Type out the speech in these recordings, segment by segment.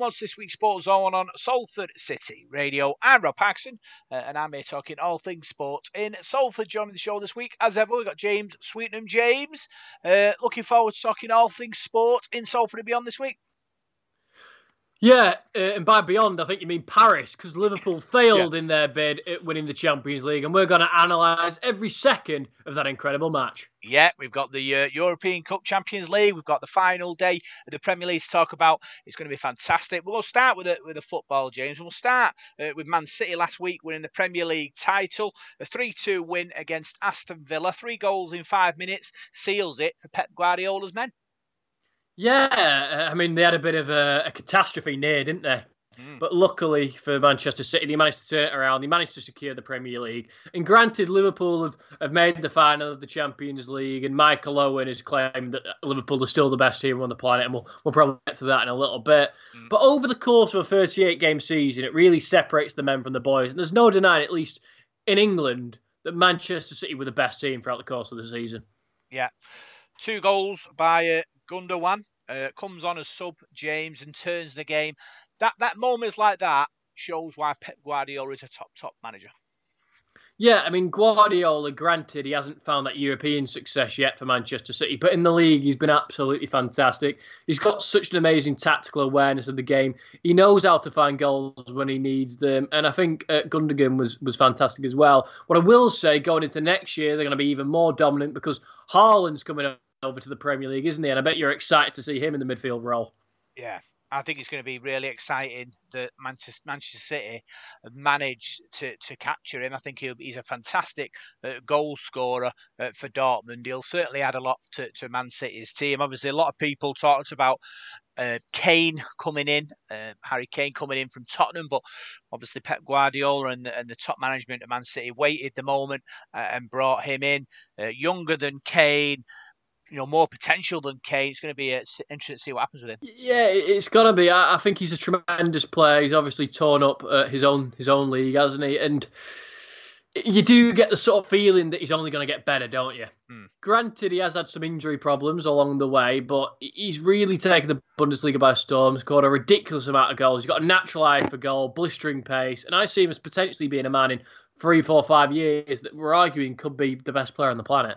welcome on to this week's Sports Zone on Salford City Radio. I'm Rob Paxson, uh, and I'm here talking all things sports in Salford. Joining the show this week, as ever, we've got James Sweetnam. James, uh, looking forward to talking all things sport in Salford and beyond this week. Yeah, uh, and by beyond, I think you mean Paris, because Liverpool failed yeah. in their bid at winning the Champions League, and we're going to analyse every second of that incredible match. Yeah, we've got the uh, European Cup Champions League, we've got the final day of the Premier League to talk about. It's going to be fantastic. We'll start with the, with the football, James. We'll start uh, with Man City last week winning the Premier League title, a 3 2 win against Aston Villa. Three goals in five minutes seals it for Pep Guardiola's men. Yeah, I mean they had a bit of a, a catastrophe near, didn't they? Mm. But luckily for Manchester City, they managed to turn it around. They managed to secure the Premier League. And granted, Liverpool have, have made the final of the Champions League, and Michael Owen has claimed that Liverpool are still the best team on the planet, and we'll, we'll probably get to that in a little bit. Mm. But over the course of a 38 game season, it really separates the men from the boys. And there's no denying, at least in England, that Manchester City were the best team throughout the course of the season. Yeah. Two goals by uh, Gundogan uh, comes on as sub James and turns the game. That that moments like that shows why Pep Guardiola is a top top manager. Yeah, I mean Guardiola. Granted, he hasn't found that European success yet for Manchester City, but in the league, he's been absolutely fantastic. He's got such an amazing tactical awareness of the game. He knows how to find goals when he needs them, and I think uh, Gundogan was was fantastic as well. What I will say, going into next year, they're going to be even more dominant because Haaland's coming up over to the Premier League, isn't he? And I bet you're excited to see him in the midfield role. Yeah, I think it's going to be really exciting that Manchester, Manchester City managed to, to capture him. I think he's a fantastic uh, goal scorer uh, for Dortmund. He'll certainly add a lot to, to Man City's team. Obviously, a lot of people talked about uh, Kane coming in, uh, Harry Kane coming in from Tottenham, but obviously Pep Guardiola and, and the top management of Man City waited the moment uh, and brought him in. Uh, younger than Kane, you know more potential than Kane. It's going to be uh, interesting to see what happens with him. Yeah, it's going to be. I, think he's a tremendous player. He's obviously torn up uh, his own his own league, hasn't he? And you do get the sort of feeling that he's only going to get better, don't you? Hmm. Granted, he has had some injury problems along the way, but he's really taken the Bundesliga by storm. He's Scored a ridiculous amount of goals. He's got a natural eye for goal, blistering pace, and I see him as potentially being a man in three, four, five years that we're arguing could be the best player on the planet.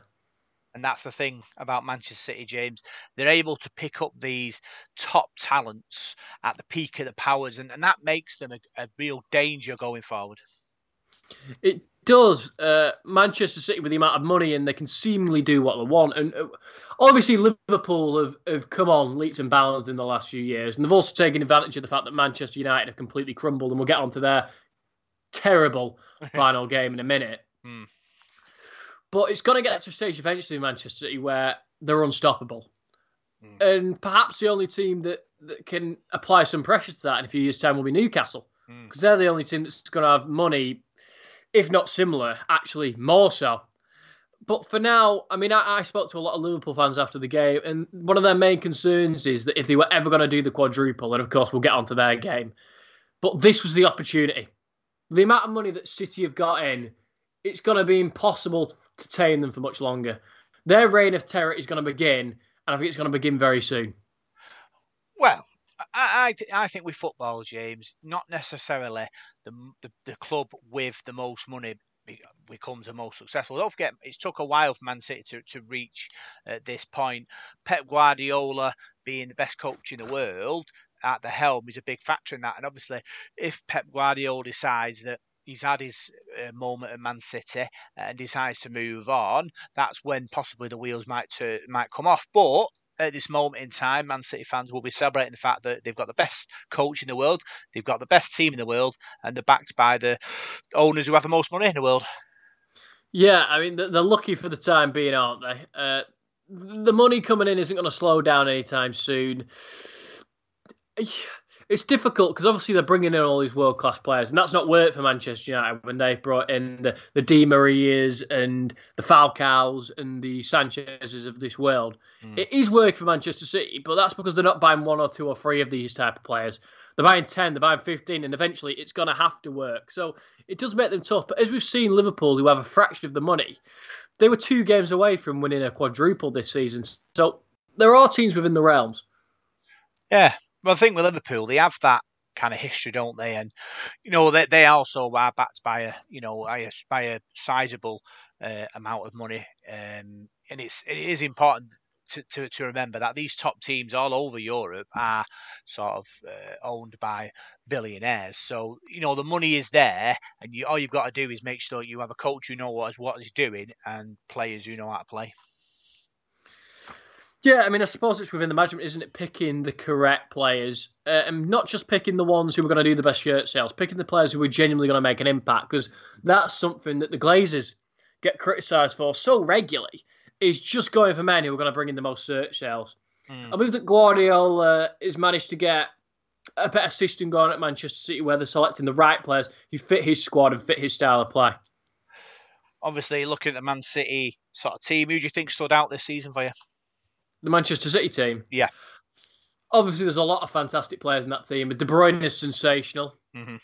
And that's the thing about Manchester City, James. They're able to pick up these top talents at the peak of the powers, and, and that makes them a, a real danger going forward. It does. Uh, Manchester City, with the amount of money, and they can seemingly do what they want. And uh, obviously, Liverpool have, have come on leaps and bounds in the last few years. And they've also taken advantage of the fact that Manchester United have completely crumbled. And we'll get on to their terrible final game in a minute. Hmm. But it's going to get to a stage eventually in Manchester City where they're unstoppable. Mm. And perhaps the only team that, that can apply some pressure to that in a few years' time will be Newcastle. Because mm. they're the only team that's going to have money, if not similar, actually more so. But for now, I mean, I, I spoke to a lot of Liverpool fans after the game, and one of their main concerns is that if they were ever going to do the quadruple, and of course we'll get onto their game, but this was the opportunity. The amount of money that City have got in, it's going to be impossible to tame them for much longer. Their reign of terror is going to begin, and I think it's going to begin very soon. Well, I, I, I think with football, James, not necessarily the, the, the club with the most money becomes the most successful. Don't forget, it took a while for Man City to, to reach uh, this point. Pep Guardiola being the best coach in the world at the helm is a big factor in that. And obviously, if Pep Guardiola decides that he's had his uh, moment at Man City and decides to move on, that's when possibly the wheels might might come off. But at this moment in time, Man City fans will be celebrating the fact that they've got the best coach in the world, they've got the best team in the world, and they're backed by the owners who have the most money in the world. Yeah, I mean they're lucky for the time being, aren't they? Uh, the money coming in isn't going to slow down anytime soon it's difficult because obviously they're bringing in all these world class players, and that's not worked for Manchester United when they brought in the, the Di Marias and the Falcaos and the Sanchez's of this world. Mm. It is working for Manchester City, but that's because they're not buying one or two or three of these type of players. They're buying 10, they're buying 15, and eventually it's going to have to work. So it does make them tough. But as we've seen Liverpool, who have a fraction of the money, they were two games away from winning a quadruple this season. So there are teams within the realms. Yeah, Well, I think with Liverpool, they have that kind of history, don't they? And you know, they they also are backed by a you know by a sizable uh, amount of money, um, and it's it is important. To, to, to remember that these top teams all over Europe are sort of uh, owned by billionaires. So you know the money is there, and you, all you've got to do is make sure you have a coach who knows what what he's doing and players who know how to play. Yeah, I mean, I suppose it's within the management, isn't it? Picking the correct players uh, and not just picking the ones who are going to do the best shirt sales, picking the players who are genuinely going to make an impact because that's something that the Glazers get criticised for so regularly. Is just going for men who are going to bring in the most shirt sales. Mm. I believe that Guardiola has managed to get a better system going at Manchester City where they're selecting the right players who fit his squad and fit his style of play. Obviously, looking at the Man City sort of team, who do you think stood out this season for you? The Manchester City team. Yeah. Obviously, there's a lot of fantastic players in that team. De Bruyne is sensational. Mm-hmm.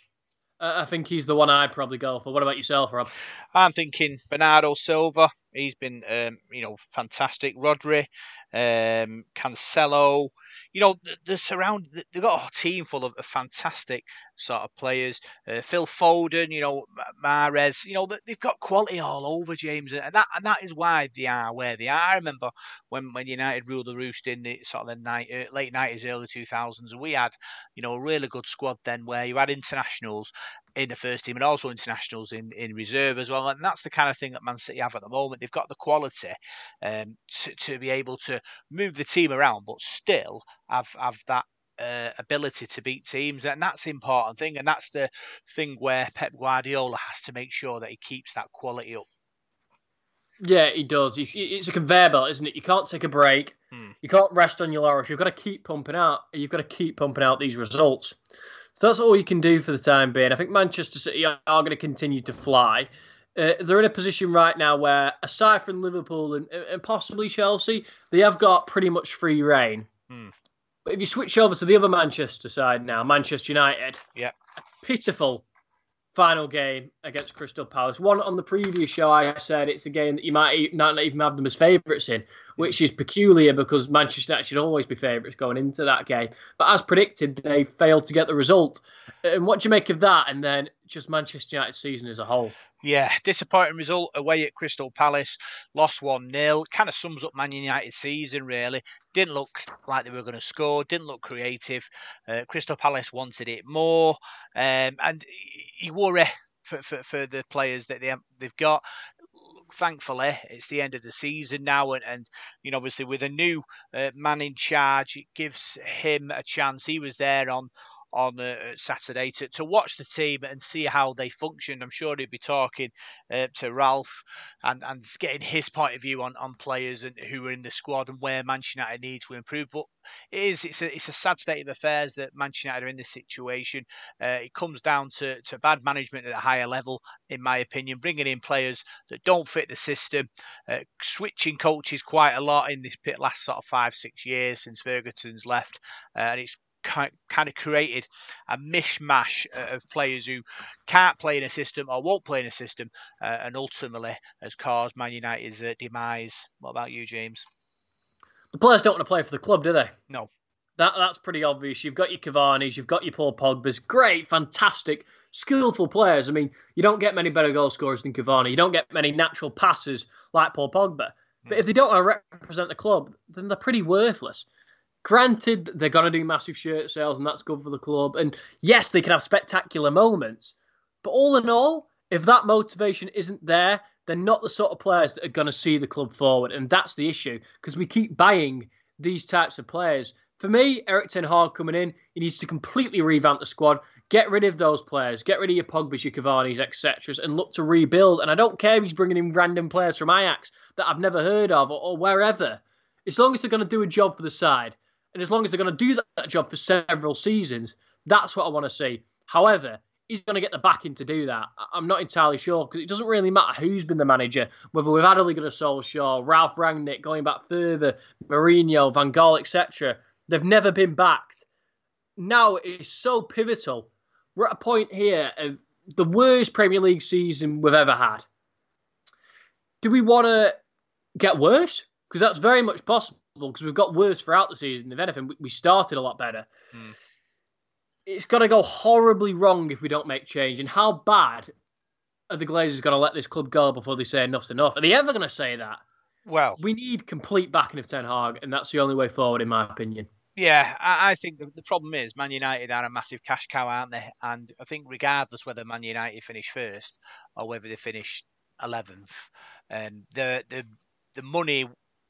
Uh, I think he's the one I'd probably go for. What about yourself, Rob? I'm thinking Bernardo Silva. He's been, um, you know, fantastic. Rodri, um, Cancelo. You know, the, the surround they've got a team full of, of fantastic sort of players. Uh, Phil Foden, you know, Mahrez. You know, they've got quality all over James, and that and that is why they are where they are. I remember when, when United ruled the roost in the sort of the night, uh, late nineties, early two thousands. We had, you know, a really good squad then where you had internationals in the first team and also internationals in, in reserve as well. And that's the kind of thing that Man City have at the moment. They've got the quality um, to, to be able to move the team around, but still have, have that uh, ability to beat teams, and that's the important thing. And that's the thing where Pep Guardiola has to make sure that he keeps that quality up. Yeah, he does. it's a conveyor belt, isn't it? You can't take a break. Hmm. You can't rest on your laurels. You've got to keep pumping out. You've got to keep pumping out these results. So that's all you can do for the time being. I think Manchester City are, are going to continue to fly. Uh, they're in a position right now where, aside from Liverpool and, and possibly Chelsea, they have got pretty much free reign. Hmm. But if you switch over to the other Manchester side now, Manchester United, yeah, pitiful final game against Crystal Palace. One on the previous show, I said it's a game that you might not even have them as favourites in, which is peculiar because Manchester United should always be favourites going into that game. But as predicted, they failed to get the result. And what do you make of that? And then just Manchester United season as a whole? Yeah, disappointing result away at Crystal Palace. Lost 1 0. Kind of sums up Man United season, really. Didn't look like they were going to score, didn't look creative. Uh, Crystal Palace wanted it more. Um, and you worry for, for, for the players that they, they've got thankfully, it's the end of the season now, and, and you know, obviously with a new uh, man in charge, it gives him a chance. He was there on on uh, Saturday to, to watch the team and see how they function. I'm sure he'd be talking uh, to Ralph and, and getting his point of view on, on players and who are in the squad and where Manchester United need to improve. But it is it's a, it's a sad state of affairs that Manchester United are in this situation. Uh, it comes down to, to bad management at a higher level, in my opinion, bringing in players that don't fit the system, uh, switching coaches quite a lot in this pit last sort of five, six years since Ferguson's left. Uh, and it's kind of created a mishmash of players who can't play in a system or won't play in a system, uh, and ultimately has caused Man United's uh, demise. What about you, James? The players don't want to play for the club, do they? No. That that's pretty obvious. You've got your Cavani's, you've got your Paul Pogba's, great, fantastic, skillful players. I mean, you don't get many better goal scorers than Cavani. You don't get many natural passers like Paul Pogba. But if they don't want to represent the club, then they're pretty worthless. Granted, they're going to do massive shirt sales, and that's good for the club. And yes, they can have spectacular moments. But all in all, if that motivation isn't there, they're not the sort of players that are going to see the club forward. And that's the issue because we keep buying these types of players. For me, Erik Ten Hag coming in, he needs to completely revamp the squad, get rid of those players, get rid of your Pogba's, your Cavani's, etc., and look to rebuild. And I don't care if he's bringing in random players from Ajax that I've never heard of or, or wherever. As long as they're going to do a job for the side. And as long as they're going to do that job for several seasons, that's what I want to see. However, he's going to get the backing to do that. I'm not entirely sure because it doesn't really matter who's been the manager, whether we've had Ole Gunnar Solskjaer, Ralph Rangnick, going back further, Mourinho, Van Gaal, etc. They've never been backed. Now it's so pivotal. We're at a point here of the worst Premier League season we've ever had. Do we want to get worse? Because that's very much possible because we've got worse throughout the season. If anything, we started a lot better. Mm. It's going to go horribly wrong if we don't make change. And how bad are the Glazers going to let this club go before they say enough's enough? Are they ever going to say that? Well, we need complete backing of Ten Hag, and that's the only way forward, in my opinion. Yeah, I, think the, the, problem is Man United are a massive cash cow, aren't they? And I think regardless whether Man United finish first or whether they finish eleventh, um, the the the money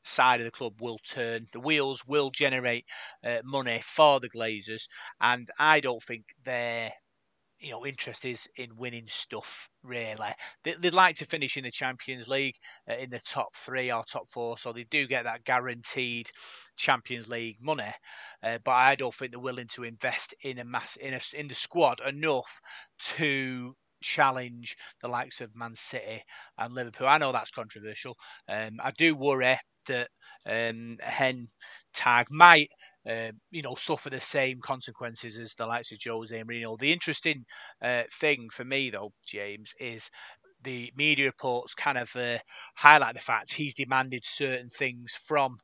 side of the club will turn. The wheels will generate uh, money for the Glazers, and I don't think they're you know interest is in winning stuff really. They, would like to finish in the champions league uh, in the top three or top four so they do get that guaranteed champions league money uh, but i don't think they're willing to invest in a mass in a, in the squad enough to challenge the likes of man city and liverpool. I know that's controversial. Um, i do worry that um, Ten Hag might uh, you know, suffer the same consequences as the likes of Jose Mourinho. The interesting uh, thing for me, though, James, is the media reports kind of uh, highlight the fact he's demanded certain things from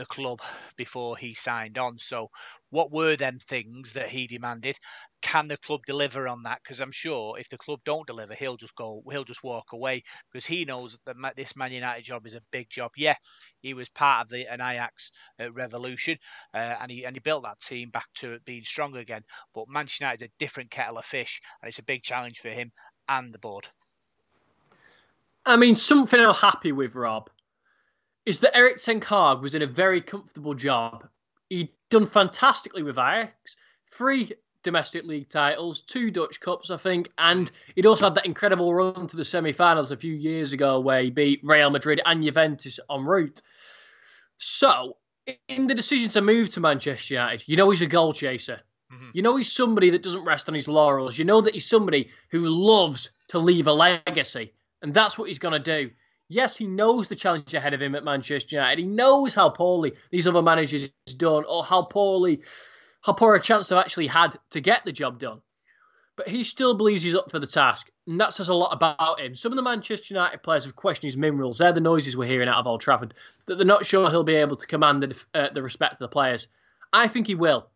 the club before he signed on. So, what were them things that he demanded? Can the club deliver on that? Because I'm sure if the club don't deliver, he'll just go, he'll just walk away because he knows that this Man United job is a big job. Yeah, he was part of the an Ajax uh, revolution, uh, and he and he built that team back to being strong again. But Manchester United is a different kettle of fish, and it's a big challenge for him and the board. I mean, something I'm happy with, Rob, is that Erik Ten Hag was in a very comfortable job. He'd done fantastically with Ajax, three domestic league titles, two Dutch Cups, I think, and he'd also had that incredible run to the semi-finals a few years ago where he beat Real Madrid and Juventus en route. So, in the decision to move to Manchester United, you know he's a goal chaser. Mm-hmm. You know he's somebody that doesn't rest on his laurels. You know that he's somebody who loves to leave a legacy, and that's what he's going to do. Yes, he knows the challenge ahead of him at Manchester United. He knows how poorly these other managers done, or how poorly, how poor a chance they've actually had to get the job done. But he still believes he's up for the task, and that says a lot about him. Some of the Manchester United players have questioned his minerals. They're the noises we're hearing out of Old Trafford that they're not sure he'll be able to command the, uh, the respect of the players. I think he will.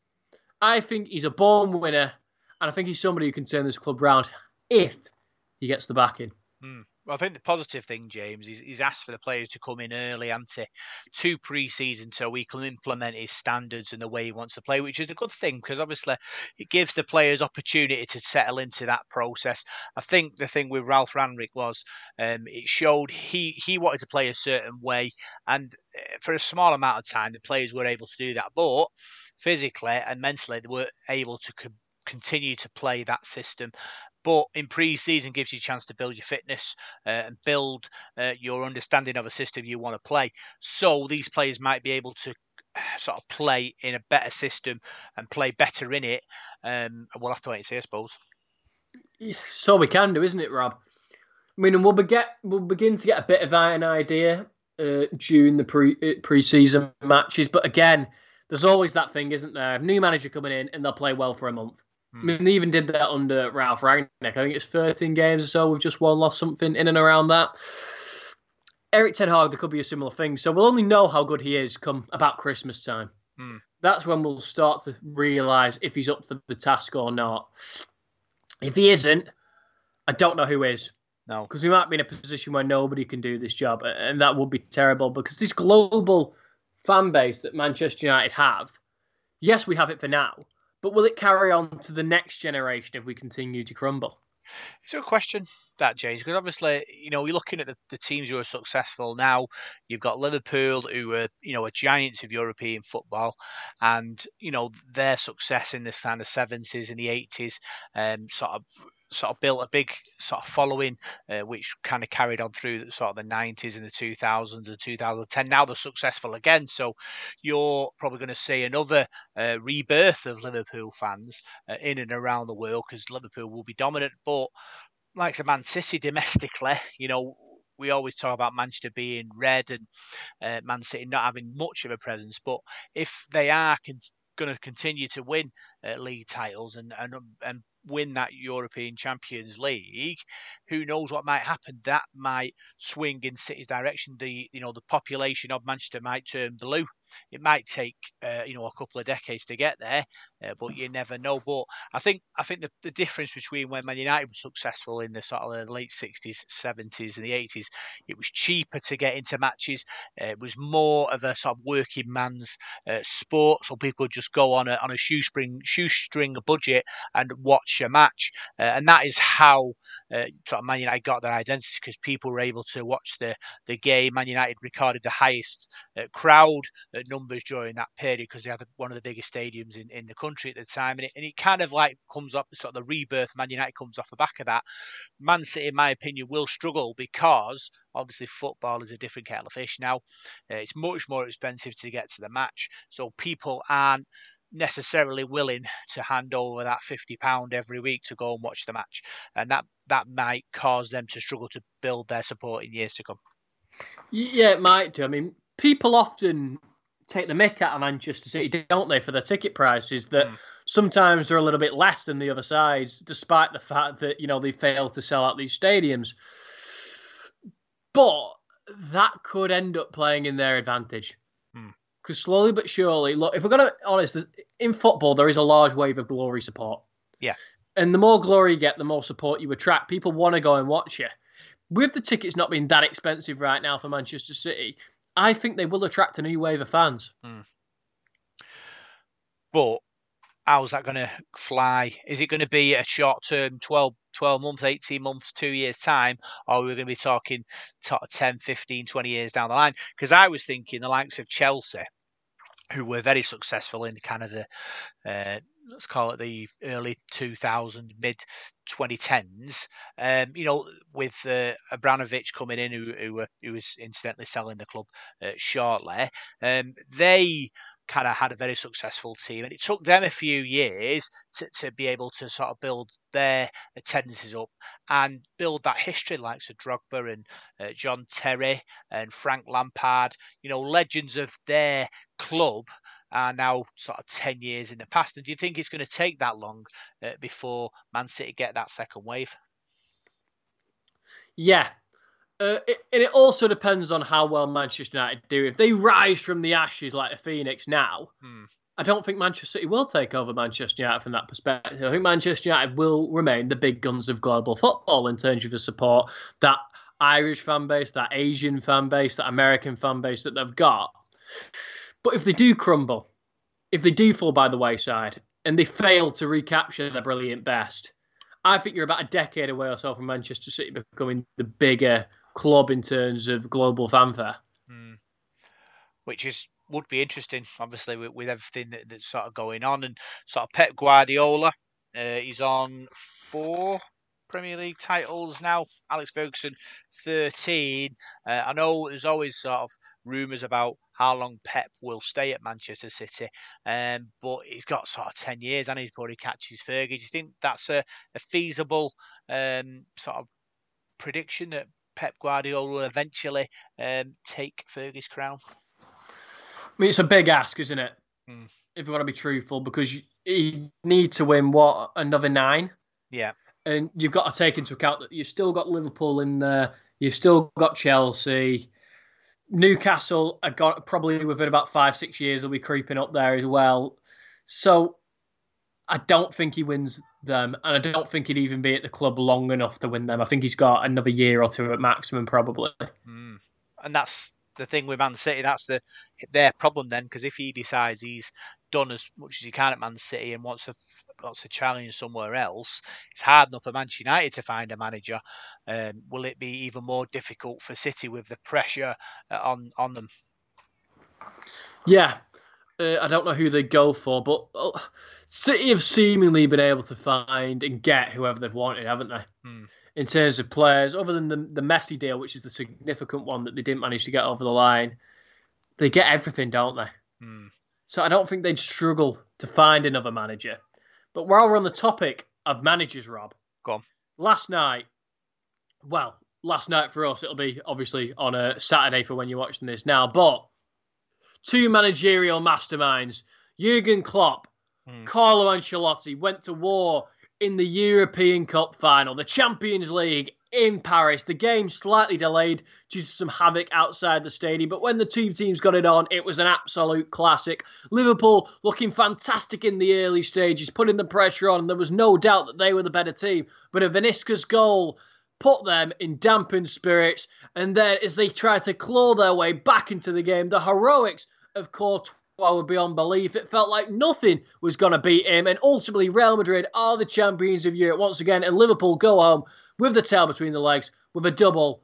I think he's a born winner, and I think he's somebody who can turn this club round if he gets the backing. Mm. Well, I think the positive thing, James, is he's asked for the players to come in early and to two pre-season so he can implement his standards and the way he wants to play, which is a good thing because obviously it gives the players opportunity to settle into that process. I think the thing with Ralph Rangnick was um, it showed he he wanted to play a certain way, and eh, for a small amount of time the players were able to do that, but physically and mentally they were able to continue to play that system but in pre-season gives you a chance to build your fitness uh, and build uh, your understanding of a system you want to play. So these players might be able to sort of play in a better system and play better in it. Um, we'll have to wait and see, I suppose. So we can do, isn't it, Rob? I mean, we'll, get, we'll begin to get a bit of an idea uh, during the pre uh, pre-season matches. But again, there's always that thing, isn't there? New manager coming in and they'll play well for a month. I mean, they even did that under Ralph Rangnick. I think it's 13 games or so. We've just won, lost something in and around that. Erik Ten Hag, there could be a similar thing. So we'll only know how good he is come about Christmas time. Hmm. That's when we'll start to realise if he's up for the task or not. If he isn't, I don't know who is. No. Because we might be in a position where nobody can do this job. And that would be terrible because this global fan base that Manchester United have, yes, we have it for now but will it carry on to the next generation if we continue to crumble? It's a question that James, because obviously, you know, you're looking at the, the teams who are successful now. You've got Liverpool, who are, you know, a giants of European football, and you know their success in this kind of seventies and the eighties, um, sort of sort of built a big sort of following, uh, which kind of carried on through sort of the 90s and the 2000s and 2010. Now they're successful again. So you're probably going to see another uh, rebirth of Liverpool fans uh, in and around the world because Liverpool will be dominant. But like the Man City domestically, you know, we always talk about Manchester being red and uh, Man City not having much of a presence. But if they are con- going to continue to win uh, league titles and and and win that European Champions League, who knows what might happen? That might swing in City's direction. The you know the population of Manchester might turn blue. It might take uh, you know a couple of decades to get there, uh, but you never know. But I think I think the, the difference between when Man United was successful in the sort of late sixties, seventies, and the eighties, it was cheaper to get into matches. Uh, it was more of a sort of working man's uh, sport, so people would just go on a on a shoestring shoestring budget and watch a match, uh, and that is how uh, sort of Man United got their identity because people were able to watch the the game. Man United recorded the highest uh, crowd uh, numbers during that period because they had one of the biggest stadiums in, in the country at the time, and it, and it kind of like comes up sort of the rebirth. Man United comes off the back of that. Man City, in my opinion, will struggle because obviously football is a different kettle of fish now. Uh, it's much more expensive to get to the match, so people aren't necessarily willing to hand over that fifty pound every week to go and watch the match, and that that might cause them to struggle to build their support in years to come. Yeah, it might do. I mean, people often take the mick out of Manchester City, don't they, for their ticket prices that mm. sometimes they're a little bit less than the other sides, despite the fact that you know they fail to sell out these stadiums. But that could end up playing in their advantage because slowly but surely, look, if we're going to be honest, in football, there is a large wave of glory support. Yeah. And the more glory you get, the more support you attract. People want to go and watch you. With the tickets not being that expensive right now for Manchester City, I think they will attract a new wave of fans. Mm. But how's that going to fly? Is it going to be a short term 12, 12 months, 18 months, two years' time? Or are we going to be talking 10, 15, 20 years down the line? Because I was thinking the likes of Chelsea who were very successful in kind of the uh, let's call it the early 2000 mid 2010s um, you know with uh, Abramovich coming in who who, who was incidentally selling the club uh, shortly um, they kind of had a very successful team and it took them a few years to, to be able to sort of build their attendances up and build that history like so Drogba and uh, John Terry and Frank Lampard you know legends of their club are now sort of 10 years in the past. And do you think it's going to take that long uh, before Man City get that second wave? Yeah. Uh, it, and it also depends on how well Manchester United do. If they rise from the ashes like a phoenix now, hmm. I don't think Manchester City will take over Manchester United from that perspective. I think Manchester United will remain the big guns of global football in terms of the support that Irish fan base, that Asian fan base, that American fan base that they've got. But if they do crumble, if they do fall by the wayside, and they fail to recapture their brilliant best, I think you're about a decade away or so from Manchester City becoming the bigger club in terms of global fanfare. Mm. Which is would be interesting, obviously, with, with everything that, that's sort of going on. And sort of Pep Guardiola, uh, he's on four Premier League titles now. Alex Ferguson, 13. Uh, I know there's always sort of rumours about how long Pep will stay at Manchester City, um, but he's got sort of 10 years and he's probably catches Fergie. Do you think that's a, a feasible um, sort of prediction that Pep Guardiola will eventually um, take Fergie's crown? I mean, it's a big ask, isn't it? Mm. If you want to be truthful, because you, you need to win what another nine. Yeah and you've got to take into account that you've still got Liverpool in there, you've still got Chelsea, Newcastle are got probably within about five six years will be creeping up there as well. So I don't think he wins them, and I don't think he'd even be at the club long enough to win them. I think he's got another year or two at maximum, probably. Mm. And that's the thing with Man City. That's the their problem then, because if he decides he's done as much as he can at Man City and wants to wants a challenge somewhere else, it's hard enough for Manchester United to find a manager. Um, will it be even more difficult for City with the pressure uh, on on them? Yeah, uh, I don't know who they go for, but uh, City have seemingly been able to find and get whoever they've wanted, haven't they? Hmm. In terms of players, other than the the Messi deal, which is the significant one that they didn't manage to get over the line, they get everything, don't they? Hmm. So I don't think they'd struggle to find another manager. But while we're on the topic of managers, Rob, go on. Last night, well, last night for us, it'll be obviously on a Saturday for when you're watching this now. But two managerial masterminds, Jurgen Klopp mm. Carlo Ancelotti went to war in the European Cup final, the Champions League in Paris. The game slightly delayed due to some havoc outside the stadium, but when the two teams got it on, it was an absolute classic. Liverpool looking fantastic in the early stages, putting the pressure on, and there was no doubt that they were the better team. But a Vinicius goal put them in dampened spirits, and then as they tried to claw their way back into the game, the heroics of Courtois were beyond belief. It felt like nothing was going to beat him, and ultimately Real Madrid are the champions of Europe once again, and Liverpool go home with the tail between the legs with a double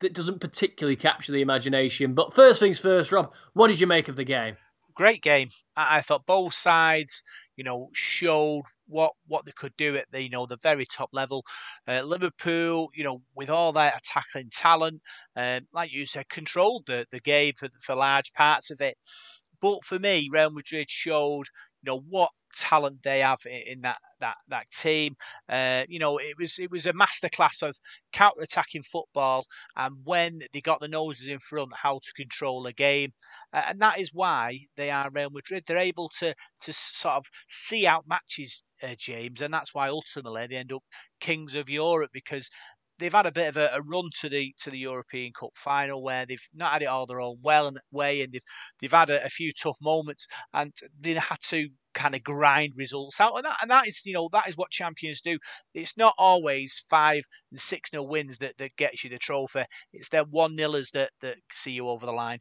that doesn't particularly capture the imagination. But first things first, Rob, what did you make of the game? Great game. I, I thought both sides, you know, showed what what they could do at the you know the very top level. Uh, Liverpool, you know, with all their attacking talent, um, like you said, controlled the the game for for large parts of it. But for me, Real Madrid showed you know what talent they have in that that that team. Uh, you know, it was it was a masterclass of counter attacking football, and when they got the noses in front, how to control a game, uh, and that is why they are Real Madrid. They're able to to sort of see out matches, uh, James, and that's why ultimately they end up kings of Europe because they've had a bit of a, a, run to the to the European Cup final where they've not had it all their own well and way, and they've they've had a, a few tough moments, and they had to kind of grind results out, and that and that is you know that is what champions do. It's not always five and six nil wins that that gets you the trophy. It's their one nillers that that see you over the line.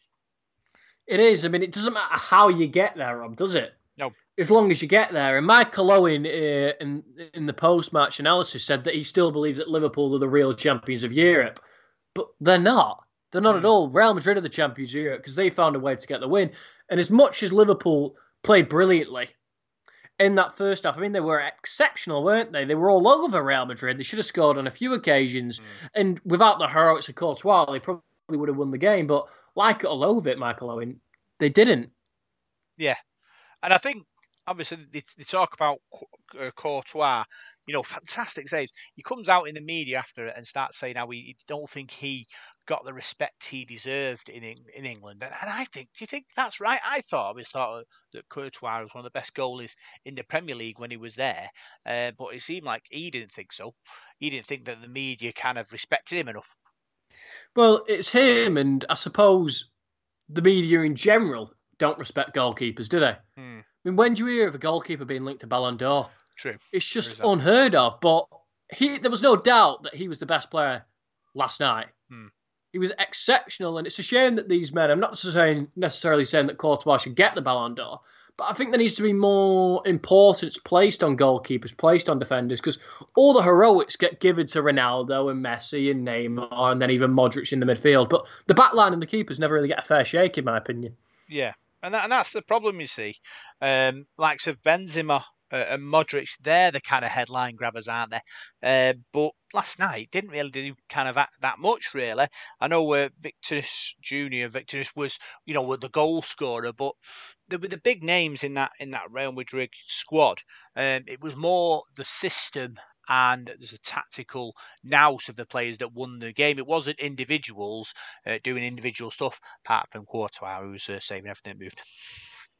It is. I mean, it doesn't matter how you get there, Rob, does it? No. As long as you get there. And Michael Owen uh, in in the post match analysis said that he still believes that Liverpool are the real champions of Europe, but they're not. They're not mm. at hmm. all. Real Madrid are the champions of Europe because they found a way to get the win. And as much as Liverpool played brilliantly in that first half, I mean, they were exceptional, weren't they? They were all over Real Madrid. They should have scored on a few occasions. Mm. And without the heroics of Courtois, they probably would have won the game. But like or loathe it, Michael Owen, they didn't. Yeah, and I think obviously they, they talk about uh, Courtois, you know, fantastic saves. He comes out in the media after it and starts saying how he don't think he got the respect he deserved in in England. And, and I think, do you think that's right? I thought I always thought that Courtois was one of the best goalies in the Premier League when he was there, uh, but it seemed like he didn't think so. He didn't think that the media kind of respected him enough. Well, it's him, and I suppose the media in general don't respect goalkeepers, do they? Hmm. I mean, when do you hear of a goalkeeper being linked to Ballon d'Or? True. It's just unheard of. But he, there was no doubt that he was the best player last night. Hmm. He was exceptional, and it's a shame that these men. I'm not saying necessarily saying that Courtois should get the Ballon d'Or, but I think there needs to be more importance placed on goalkeepers, placed on defenders, because all the heroics get given to Ronaldo and Messi and Neymar, and then even Modric in the midfield. But the back line and the keepers never really get a fair shake, in my opinion. Yeah, and that, and that's the problem you see. Um, likes of Benzema uh, and Modric, they're the kind of headline grabbers, aren't they? Uh, but last night didn't really do kind of that much, really. I know uh, Vinicius Junior, Vinicius was, you know, the goal scorer, but were the big names in that in that Real Madrid squad. Um, it was more the system and there's a tactical nous of the players that won the game. It wasn't individuals uh, doing individual stuff, apart from Courtois, who was uh, saving everything that moved.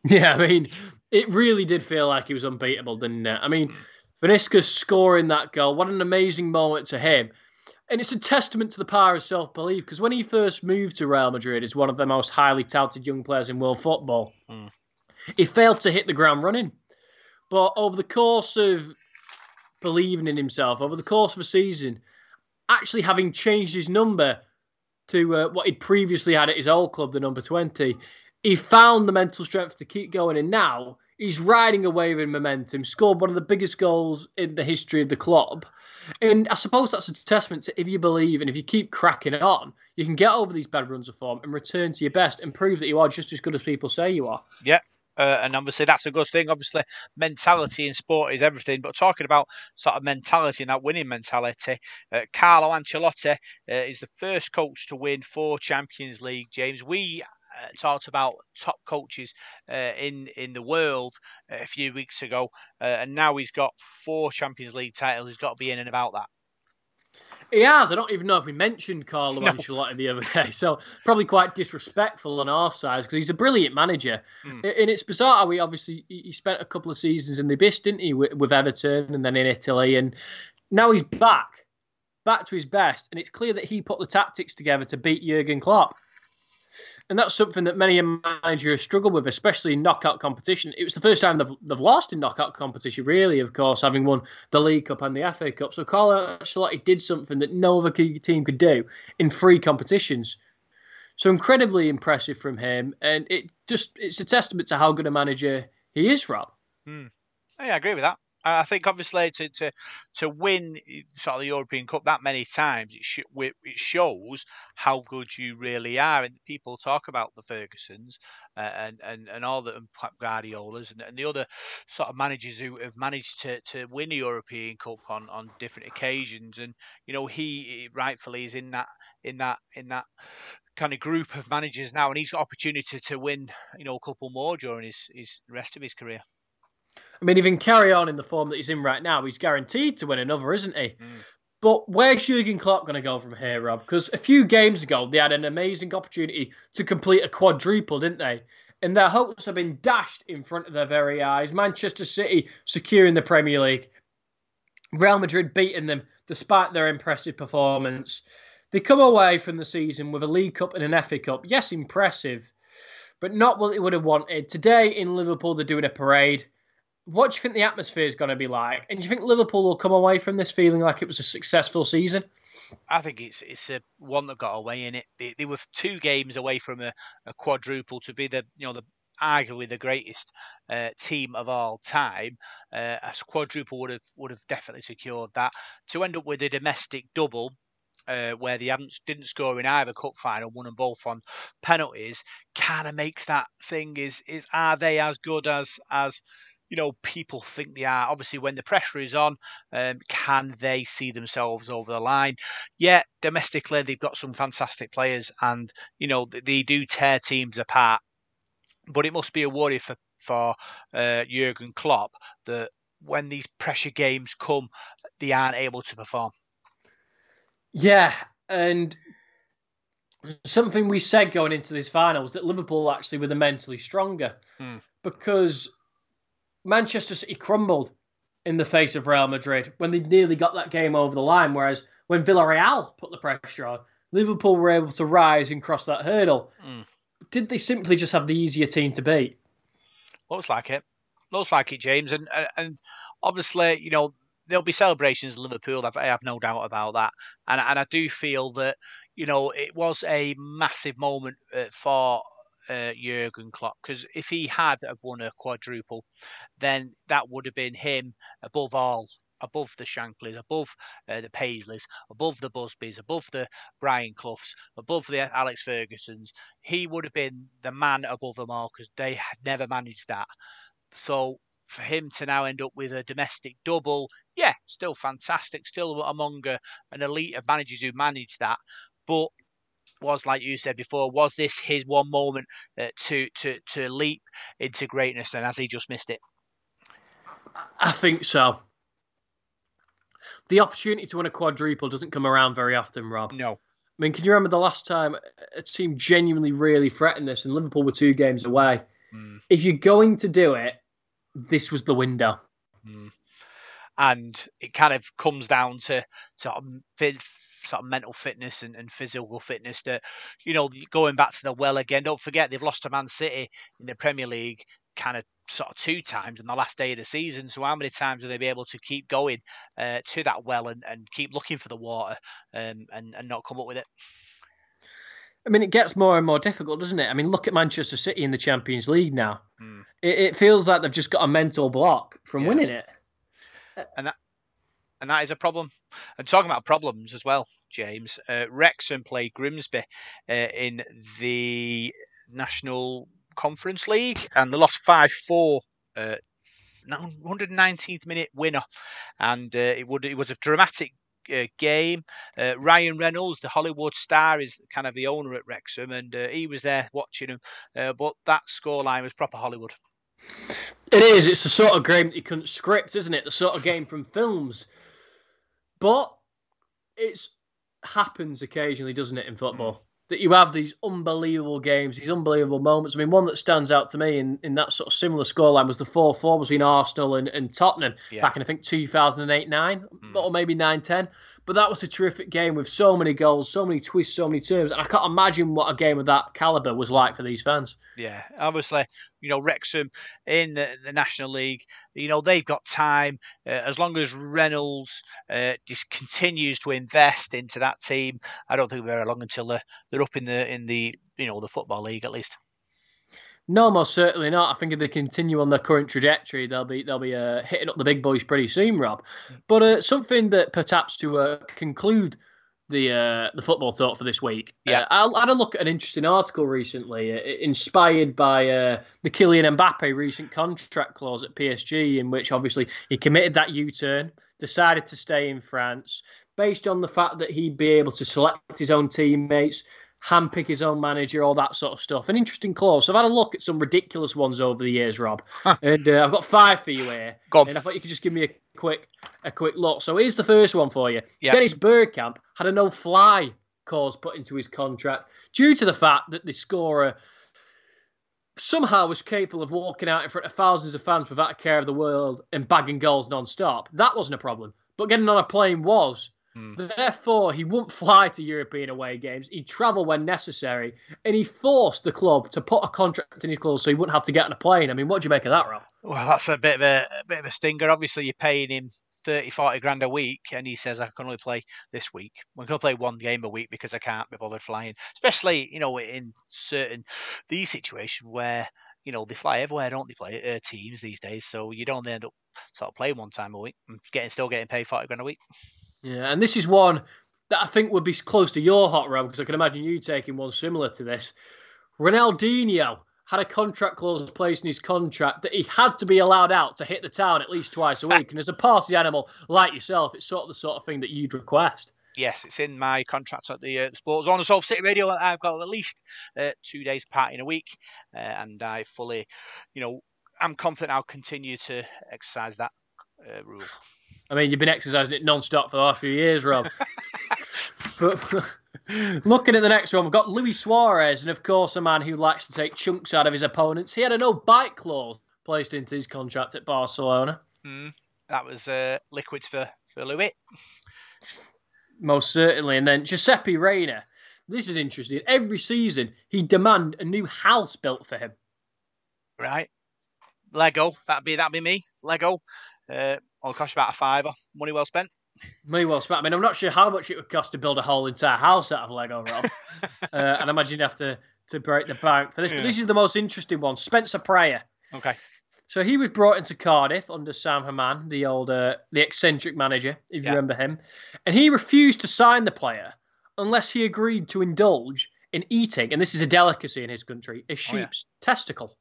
Yeah, I mean, it really did feel like he was unbeatable, didn't it? I mean, mm. Scoring that goal, what an amazing moment to him. And it's a testament to the power of self belief because when he first moved to Real Madrid as one of the most highly touted young players in world football, mm. he failed to hit the ground running. But over the course of believing in himself over the course of a season, actually having changed his number to uh, what he'd previously had at his old club, the number 20, he found the mental strength to keep going. And now he's riding a wave in momentum, scored one of the biggest goals in the history of the club. And I suppose that's a testament to if you believe and if you keep cracking it on, you can get over these bad runs of form and return to your best and prove that you are just as good as people say you are. Yeah, uh, and obviously that's a good thing. Obviously, mentality in sport is everything. But talking about sort of mentality and that winning mentality, uh, Carlo Ancelotti uh, is the first coach to win four Champions League. James, we uh, talked about top coaches uh, in in the world a few weeks ago, uh, and now he's got four Champions League titles. He's got to be in and about that. He has. I don't even know if we mentioned Carlo no. Ancelotti the other day, so probably quite disrespectful on our side because he's a brilliant manager. Mm. And it's bizarre how he obviously he spent a couple of seasons in the abyss, didn't he, with, with Everton and then in Italy, and now he's back, back to his best, and it's clear that he put the tactics together to beat Jurgen Klopp and that's something that many managers struggle with, especially in knockout competition. It was the first time they've, they've lost in knockout competition, really, of course, having won the League Cup and the FA Cup. So Carlo Ancelotti did something that no other team could do in three competitions. So incredibly impressive from him, and it just it's a testament to how good a manager he is, Rob. Mm. Yeah, I agree with that. I think obviously to, to to win eh, sort of the European Cup that many times, it, sh- it shows how good you really are. And people talk about the Fergusons uh, and, and and all the Guardiolas and, and the other sort of managers who have managed to, to win the European Cup on, on different occasions. And you know he rightfully is in that in that in that kind of group of managers now, and he's got opportunity to win you know a couple more during his his rest of his career. I mean, if he can carry on in the form that he's in right now, he's guaranteed to win another, isn't he? Mm. But where's Jurgen Klopp going to go from here, Rob? Because a few games ago, they had an amazing opportunity to complete a quadruple, didn't they? And their hopes have been dashed in front of their very eyes. Manchester City securing the Premier League, Real Madrid beating them despite their impressive performance. They come away from the season with a League Cup and an FA Cup. Yes, impressive, but not what they would have wanted. Today in Liverpool, they're doing a parade what do you think the atmosphere is going to be like? And do you think Liverpool will come away from this feeling like it was a successful season? I think it's it's a one that got away in it. They, they were two games away from a, a, quadruple to be the you know the arguably the greatest uh, team of all time. Uh, a quadruple would have would have definitely secured that. To end up with a domestic double. Uh, where they haven't didn't score in either cup final, won them both on penalties, kind of makes that thing is is are they as good as as you know people think they are. Obviously, when the pressure is on, um, can they see themselves over the line? Yeah, domestically they've got some fantastic players, and you know they do tear teams apart. But it must be a worry for for uh, Jurgen Klopp that when these pressure games come, they aren't able to perform. Yeah, and something we said going into this final was that Liverpool actually were the mentally stronger hmm. because Manchester City crumbled in the face of Real Madrid when they nearly got that game over the line. Whereas when Villarreal put the pressure on, Liverpool were able to rise and cross that hurdle. Mm. Did they simply just have the easier team to beat? Looks like it. Looks like it, James. And and obviously, you know, there'll be celebrations in Liverpool. I have no doubt about that. And and I do feel that you know it was a massive moment uh, for uh, Jurgen Klopp because if he had won a quadruple, then that would have been him above all, above the Shanklys, above uh, the Paisleys, above the Busbys, above the Brian Cloughs, above the Alex Fergusons. He would have been the man above them all because they had never managed that. So for him to now end up with a domestic double, yeah, still fantastic, still among a, an elite of managers who managed that. But was like you said before was this his one moment uh, to to to leap into greatness and has he just missed it i think so the opportunity to win a quadruple doesn't come around very often rob no I mean, can you remember the last time a team genuinely really threatened this and Liverpool were two games away? Mm. If you're going to do it, this was the window. Mm. And it kind of comes down to sort of sort of mental fitness and, and physical fitness that, you know, going back to the well again, don't forget they've lost to Man City in the Premier League kind of sort of two times in the last day of the season. So how many times will they be able to keep going uh, to that well and, and keep looking for the water um, and, and not come up with it? I mean, it gets more and more difficult, doesn't it? I mean, look at Manchester City in the Champions League now. Mm. It, it, feels like they've just got a mental block from yeah. winning it. And that and that is a problem. And talking about problems as well, James, uh, Wrexham played Grimsby uh, in the National Conference League, and they lost five four. Uh, 119th minute winner, and uh, it would it was a dramatic uh, game. Uh, Ryan Reynolds, the Hollywood star, is kind of the owner at Wrexham, and uh, he was there watching him. Uh, but that scoreline was proper Hollywood. It is. It's the sort of game that you couldn't script, isn't it? The sort of game from films. But it's happens occasionally, doesn't it, in football? Mm. That you have these unbelievable games, these unbelievable moments. I mean, one that stands out to me in, in that sort of similar scoreline was the 4 4 between Arsenal and, and Tottenham yeah. back in, I think, 2008 9, mm. or maybe 9 10. But that was a terrific game with so many goals, so many twists, so many turns. And I can't imagine what a game of that caliber was like for these fans. Yeah, obviously, you know, Wrexham in the, the National League, you know, they've got time. Uh, as long as Reynolds uh, just continues to invest into that team, I don't think be very long until they're, they're up in the in the you know the football league at least. No, most certainly not. I think if they continue on their current trajectory, they'll be they'll be uh, hitting up the big boys pretty soon, Rob. But uh, something that perhaps to uh, conclude the uh, the football thought for this week. Yeah, uh, I had a look at an interesting article recently, uh, inspired by the Kylian Mbappe recent contract clause at PSG, in which obviously he committed that U turn, decided to stay in France, based on the fact that he'd be able to select his own teammates, handpick his own manager, all that sort of stuff. An interesting clause. So I've had a look at some ridiculous ones over the years, Rob, and uh, I've got five for you here. go And I thought you could just give me a quick a quick look. So here's the first one for you. Yep. Dennis Bergkamp had a no-fly clause put into his contract due to the fact that the scorer somehow was capable of walking out in front of thousands of fans without a care of the world and bagging goals non-stop. That wasn't a problem. But getting on a plane was. Mm. Therefore, he wouldn't fly to European away games. He'd travel when necessary, and he forced the club to put a contract in his clause so he wouldn't have to get on a plane. I mean, what do you make of that, Rob? Well, that's a bit of a, a bit of a stinger. Obviously, you're paying him 30, 40 grand a week, and he says, I can only play this week. I'm going to play one game a week because I can't be bothered flying. Especially, you know, in certain these situations where, you know, they fly everywhere, don't they, play uh, teams these days. So you don't end up sort of playing one time a week and getting still getting paid 40 grand a week. Yeah, and this is one that I think would be close to your hot run because I can imagine you taking one similar to this. Ronaldinho had a contract clause placed in his contract that he had to be allowed out to hit the town at least twice a week. and as a party animal like yourself, it's sort of the sort of thing that you'd request. Yes, it's in my contract at the uh, Sports on the Salford City Radio. I've got at least uh, two days party in a week, uh, and I fully, you know, I'm confident I'll continue to exercise that uh, rule. I mean, you've been exercising it non-stop for the last few years, Rob. but looking at the next one, we've got Luis Suarez, and of course, a man who likes to take chunks out of his opponents. He had a no-bite clause placed into his contract at Barcelona. Mm, that was uh, liquids for for Louis. Most certainly, and then Giuseppe Reina. This is interesting. Every season, he demand a new house built for him. Right, Lego. That'd be that'd be me. Lego. Uh, Only cost about a fiver. Money well spent. Money well spent. I mean, I'm not sure how much it would cost to build a whole entire house out of Lego, Rob. uh, and I imagine you have to, to break the bank for this. Yeah. But this is the most interesting one. Spencer Prior. Okay. So he was brought into Cardiff under Sam Hammam, the old, uh, the eccentric manager, if yeah. you remember him, and he refused to sign the player unless he agreed to indulge in eating, and this is a delicacy in his country, a sheep's oh, yeah. testicle.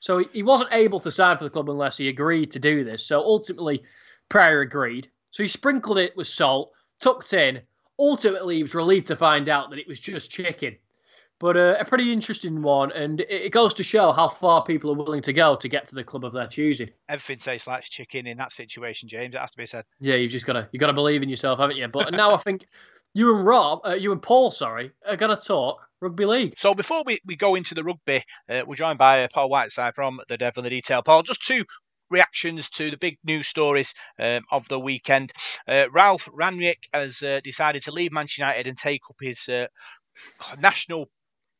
So he wasn't able to sign for the club unless he agreed to do this. So ultimately, Prior agreed. So he sprinkled it with salt, tucked in. Ultimately, he was relieved to find out that it was just chicken. But uh, a pretty interesting one, and it goes to show how far people are willing to go to get to the club of their choosing. Everything tastes like chicken in that situation, James. It has to be said. Yeah, you've just got to you got to believe in yourself, haven't you? But now I think you and Rob, uh, you and Paul, sorry, are going to talk rugby league. So before we, we go into the rugby, uh, we're joined by uh, Paul Whiteside from the Devil in the Detail. Paul, just two reactions to the big news stories um, of the weekend. Uh, Ralf Rangnick has uh, decided to leave Manchester United and take up his uh, national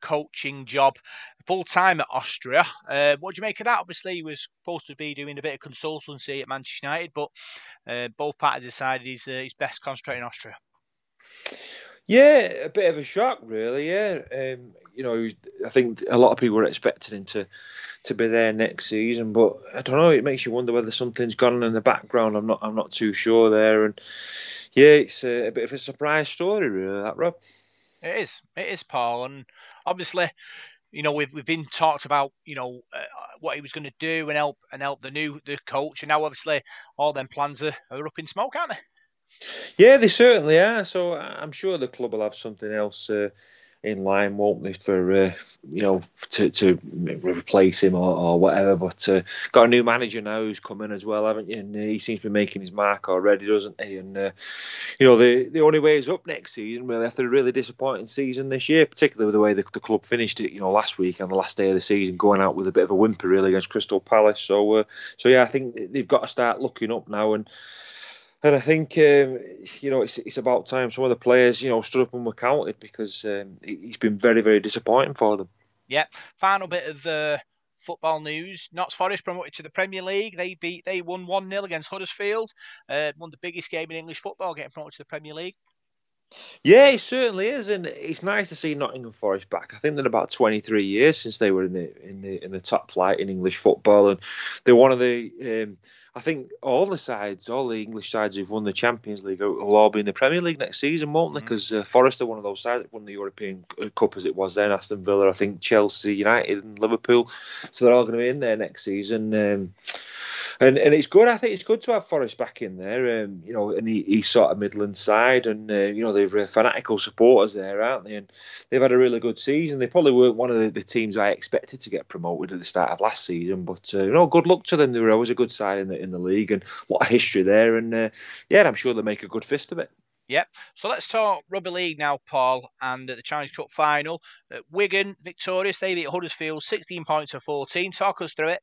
coaching job full time at Austria. Uh, what do you make of that? Obviously, he was supposed to be doing a bit of consultancy at Manchester United, but uh, both parties decided he's, uh, best concentrating in Austria. Yeah, a bit of a shock, really. Yeah, um, you know, I think a lot of people were expecting him to to be there next season, but I don't know. It makes you wonder whether something's gone on in the background. I'm not. I'm not too sure there. And yeah, it's a, a bit of a surprise story, really. That Rob. It is. It is, Paul, and obviously, you know, we've we've been talked about, you know, uh, what he was going to do and help and help the new the coach, and now obviously all them plans are, are up in smoke, aren't they? Yeah, they certainly are. So I'm sure the club will have something else uh, in line, won't they, for uh, you know to to replace him or, or whatever. But uh, got a new manager now who's coming as well, haven't you? And he seems to be making his mark already, doesn't he? And uh, you know the the only way is up next season, really, after a really disappointing season this year, particularly with the way the, the club finished it, you know, last week on the last day of the season, going out with a bit of a whimper really against Crystal Palace. So uh, so yeah, I think they've got to start looking up now and. And I think um, you know it's, it's about time some of the players you know stood up and were counted because um, he's been very very disappointing for them. Yep. Final bit of uh, football news: Notts Forest promoted to the Premier League. They beat they won one 0 against Huddersfield. Uh, won the biggest game in English football, getting promoted to the Premier League. Yeah, it certainly is, and it's nice to see Nottingham Forest back. I think they're about 23 years since they were in the in the in the top flight in English football, and they're one of the. Um, I think all the sides, all the English sides who've won the Champions League will all be in the Premier League next season, won't they? Because mm. uh, Forest are one of those sides that won the European uh, Cup as it was then. Aston Villa, I think Chelsea, United, and Liverpool, so they're all going to be in there next season. Um, and and it's good. I think it's good to have Forest back in there. Um, you know, in the east sort of Midland side, and uh, you know they've uh, fanatical supporters there, aren't they? And they've had a really good season. They probably weren't one of the, the teams I expected to get promoted at the start of last season, but uh, you know, good luck to them. They were always a good side in the in the league, and what a history there. And uh, yeah, I'm sure they'll make a good fist of it. Yep. So let's talk rugby league now, Paul, and the Challenge Cup final. Wigan victorious. They beat Huddersfield 16 points to 14. Talk us through it.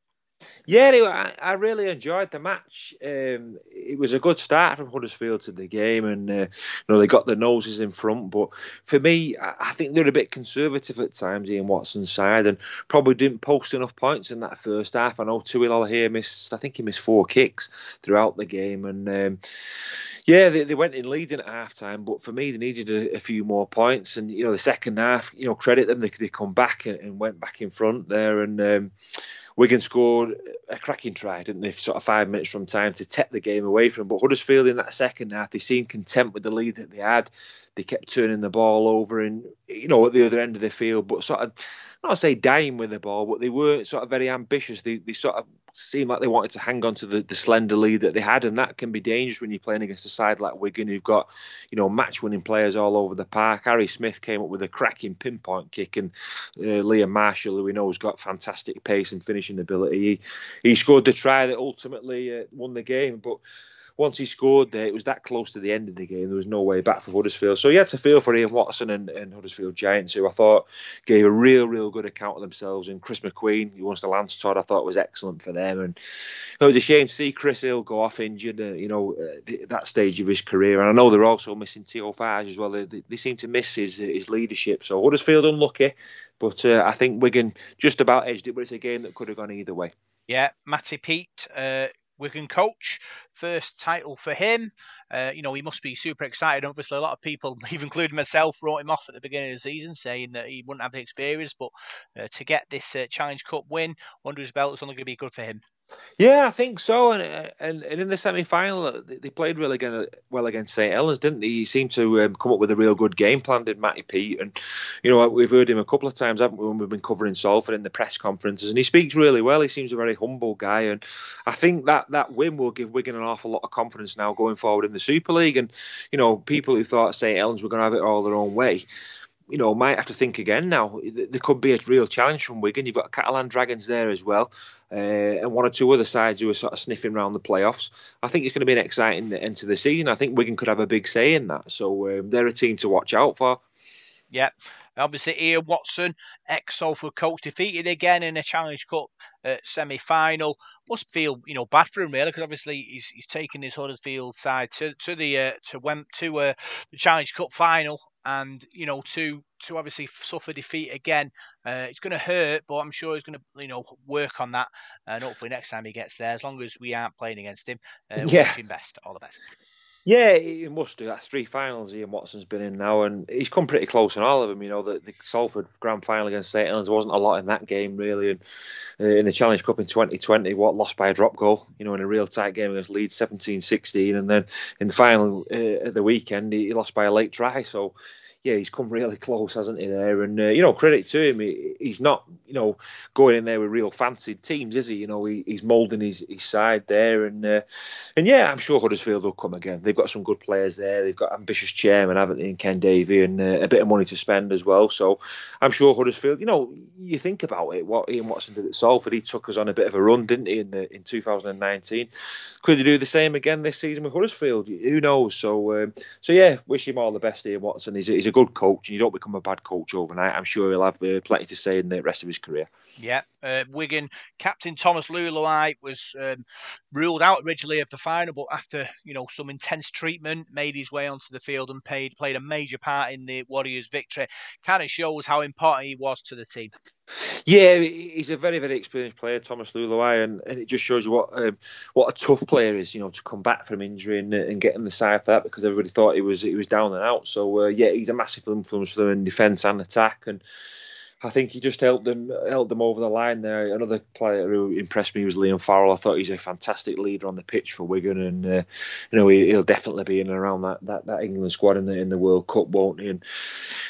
Yeah, I, I really enjoyed the match. Um, it was a good start from Huddersfield to the game, and uh, you know they got their noses in front. But for me, I think they're a bit conservative at times, Ian Watson's side, and probably didn't post enough points in that first half. I know Tui Lolohea missed, I think he missed four kicks throughout the game, and um, yeah, they, they went in leading at half time. But for me, they needed a, a, few more points, and you know the second half, you know, credit them, they, they come back and, and went back in front there, and. Um, Wigan scored a cracking try, didn't they? Sort of five minutes from time to take the game away from them. But Huddersfield in that second half, they seemed content with the lead that they had. They kept turning the ball over and you know at the other end of the field, but sort of not say dying with the ball, but they weren't sort of very ambitious. They they sort of seemed like they wanted to hang on to the, the slender lead that they had, and that can be dangerous when you're playing against a side like Wigan, who've got you know match winning players all over the park. Harry Smith came up with a cracking pinpoint kick, and uh, Liam Marshall, who we know has got fantastic pace and finishing ability, he, he scored the try that ultimately uh, won the game, but once he scored there, it was that close to the end of the game. There was no way back for Huddersfield. So you had to feel for Ian Watson and, and Huddersfield Giants, who I thought gave a real, real good account of themselves. And Chris McQueen, who wants the Lance Todd, I thought was excellent for them. And it was a shame to see Chris Hill go off injured, uh, you know, uh, that stage of his career. And I know they're also missing Theo Fages as well. They, they, they, seem to miss his, his leadership. So Huddersfield unlucky, but uh, I think Wigan just about edged it, but it's a game that could have gone either way. Yeah, Matty Peet uh, Wigan coach. First title for him. Uh, you know, he must be super excited. Obviously, a lot of people, even including myself, wrote him off at the beginning of the season, saying that he wouldn't have the experience. But uh, to get this uh, Challenge Cup win under his belt, it's only going to be good for him. Yeah, I think so. And and, and in the semi final, they played really well against St Helens, didn't they? He seemed to um, come up with a real good game plan, did Matty Peet? And, you know, we've heard him a couple of times, haven't we, when we've been covering Salford in the press conferences. And he speaks really well. He seems a very humble guy. And I think that that win will give Wigan an awful lot of confidence now going forward in the Super League. And, you know, people who thought St Helens were going to have it all their own way you know, might have to think again now. There could be a real challenge from Wigan. You've got Catalan Dragons there as well, uh, and one or two other sides who are sort of sniffing around the playoffs. I think it's going to be an exciting end to the season. I think Wigan could have a big say in that. So um, they're a team to watch out for. Yeah. Obviously, Ian Watson, ex Salford coach, defeated again in a Challenge Cup uh, semi final. Must feel you know bad for him really, because obviously he's, he's taken his Huddersfield side to to the uh, to went to uh, the Challenge Cup final and you know to to obviously suffer defeat again, uh, it's going to hurt. But I'm sure he's going to you know work on that, and hopefully next time he gets there, as long as we aren't playing against him, uh, yeah. wish him best, all the best. Yeah, he must do. That's three finals Ian Watson's been in now, and he's come pretty close in all of them. You know, the, the Salford Grand Final against St Helens wasn't a lot in that game, really. And uh, in the Challenge Cup in 2020, what lost by a drop goal, you know, in a real tight game against Leeds 17 16. And then in the final uh, at the weekend, he, he lost by a late try. So, yeah, he's come really close, hasn't he? There, and uh, you know, credit to him, he, he's not you know, going in there with real fancied teams, is he? You know, he, he's moulding his, his side there, and uh, and yeah, I'm sure Huddersfield will come again. They've got some good players there. They've got ambitious chairman, haven't they, and Ken Davy, and uh, a bit of money to spend as well. So I'm sure Huddersfield. You know, you think about it. What Ian Watson did at Salford, he took us on a bit of a run, didn't he, in the, in 2019? Could he do the same again this season with Huddersfield? Who knows? So um, so yeah, wish him all the best, Ian Watson. He's he's a good coach, and you don't become a bad coach overnight. I'm sure he'll have uh, plenty to say in the rest of his career. Yeah, uh, Wigan captain Thomas Leuluai was um, ruled out originally of the final, but after you know some intense treatment, made his way onto the field and paid played a major part in the Warriors' victory. Kind of shows how important he was to the team. Yeah, he's a very, very experienced player, Thomas Leuluai, and, and it just shows you what um, what a tough player is, you know, to come back from injury and, and get in the side for that because everybody thought he was he was down and out. So uh, yeah, he's a massive influence for them in defence and attack, and I think he just helped them helped them over the line there. Another player who impressed me was Liam Farrell. I thought he's a fantastic leader on the pitch for Wigan, and uh, you know he, will definitely be in and around that, that, that England squad in the in the World Cup, won't he? And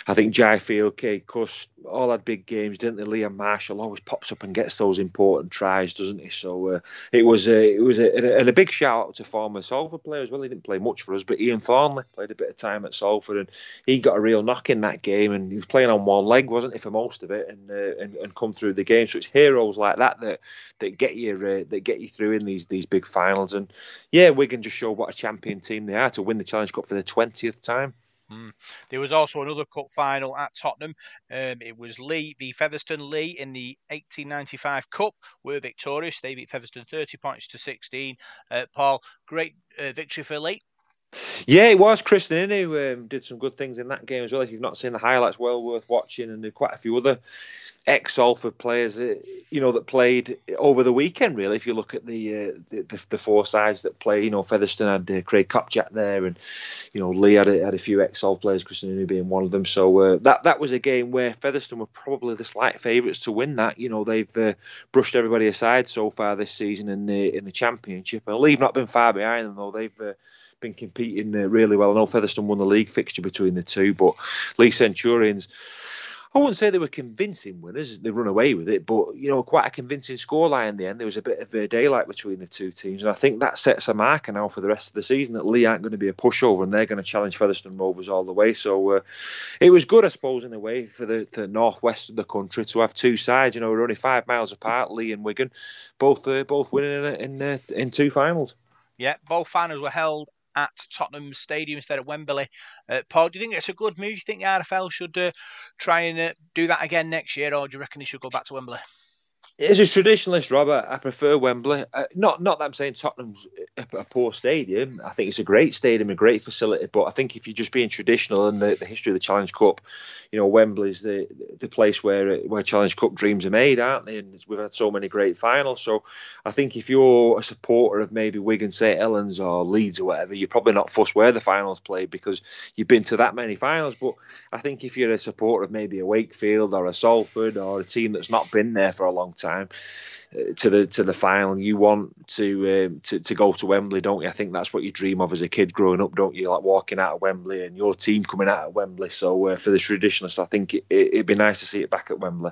I think Jai Field, Cade Cust, all had big games, didn't they? Liam Marshall always pops up and gets those important tries, doesn't he? So uh, it was a, it was a, and a big shout out to former Salford players. Well, he didn't play much for us, but Iain Thornley played a bit of time at Salford, and he got a real knock in that game, and he was playing on one leg, wasn't he, for most of it, and uh, and, and come through the game. So it's heroes like that that that get you uh, that get you through in these these big finals. And yeah, Wigan just show what a champion team they are to win the Challenge Cup for the twentieth time. Mm. There was also another cup final at Tottenham. Um, it was Leigh v Featherstone. Leigh in the 1895 Cup were victorious. They beat Featherstone 30 points to 16. Uh, Paul, great uh, victory for Leigh. Yeah, it was Krisnan who um, did some good things in that game as well. If you've not seen the highlights, well worth watching. And quite a few other ex Salford players, uh, you know, that played over the weekend. Really, if you look at the uh, the, the, four sides that play, you know, Featherstone had uh, Craig Kopczak there, and you know Leigh had a, had a few ex Salford players, Krisnan being one of them. So uh, that that was a game where Featherstone were probably the slight favourites to win that. You know, they've uh, brushed everybody aside so far this season in the in the championship, and Leigh not been far behind them though. They've uh, been competing uh, really well. I know Featherstone won the league fixture between the two, but Leigh Centurions. I wouldn't say they were convincing winners. They run away with it, but you know, quite a convincing scoreline in the end. There was a bit of a daylight between the two teams, and I think that sets a marker now for the rest of the season that Leigh aren't going to be a pushover, and they're going to challenge Featherstone Rovers all the way. So uh, it was good, I suppose, in a way for the, the northwest of the country to have two sides. You know, we're only five miles apart, Leigh and Wigan, both uh, both winning in in, uh, in two finals. Yeah, both finals were held at Tottenham Stadium instead of Wembley. Uh, Paul, do you think it's a good move? Do you think the RFL should uh, try and uh, do that again next year, or do you reckon they should go back to Wembley? As a traditionalist, Robert, I prefer Wembley. Uh, not not that I'm saying Tottenham's a, poor stadium. I think it's a great stadium, a great facility. But I think if you're just being traditional and the, the history of the Challenge Cup, you know, Wembley's the the place where where Challenge Cup dreams are made, aren't they? And we've had so many great finals. So I think if you're a supporter of maybe Wigan, St Helens, or Leeds or whatever, you're probably not fussed where the finals played because you've been to that many finals. But I think if you're a supporter of maybe a Wakefield or a Salford or a team that's not been there for a long time time uh, to the to the final. You want to, um, to to go to Wembley, don't you? I think that's what you dream of as a kid growing up, don't you? Like walking out of Wembley and your team coming out of Wembley. So uh, for the traditionalists, I think it, it, would be nice to see it back at Wembley.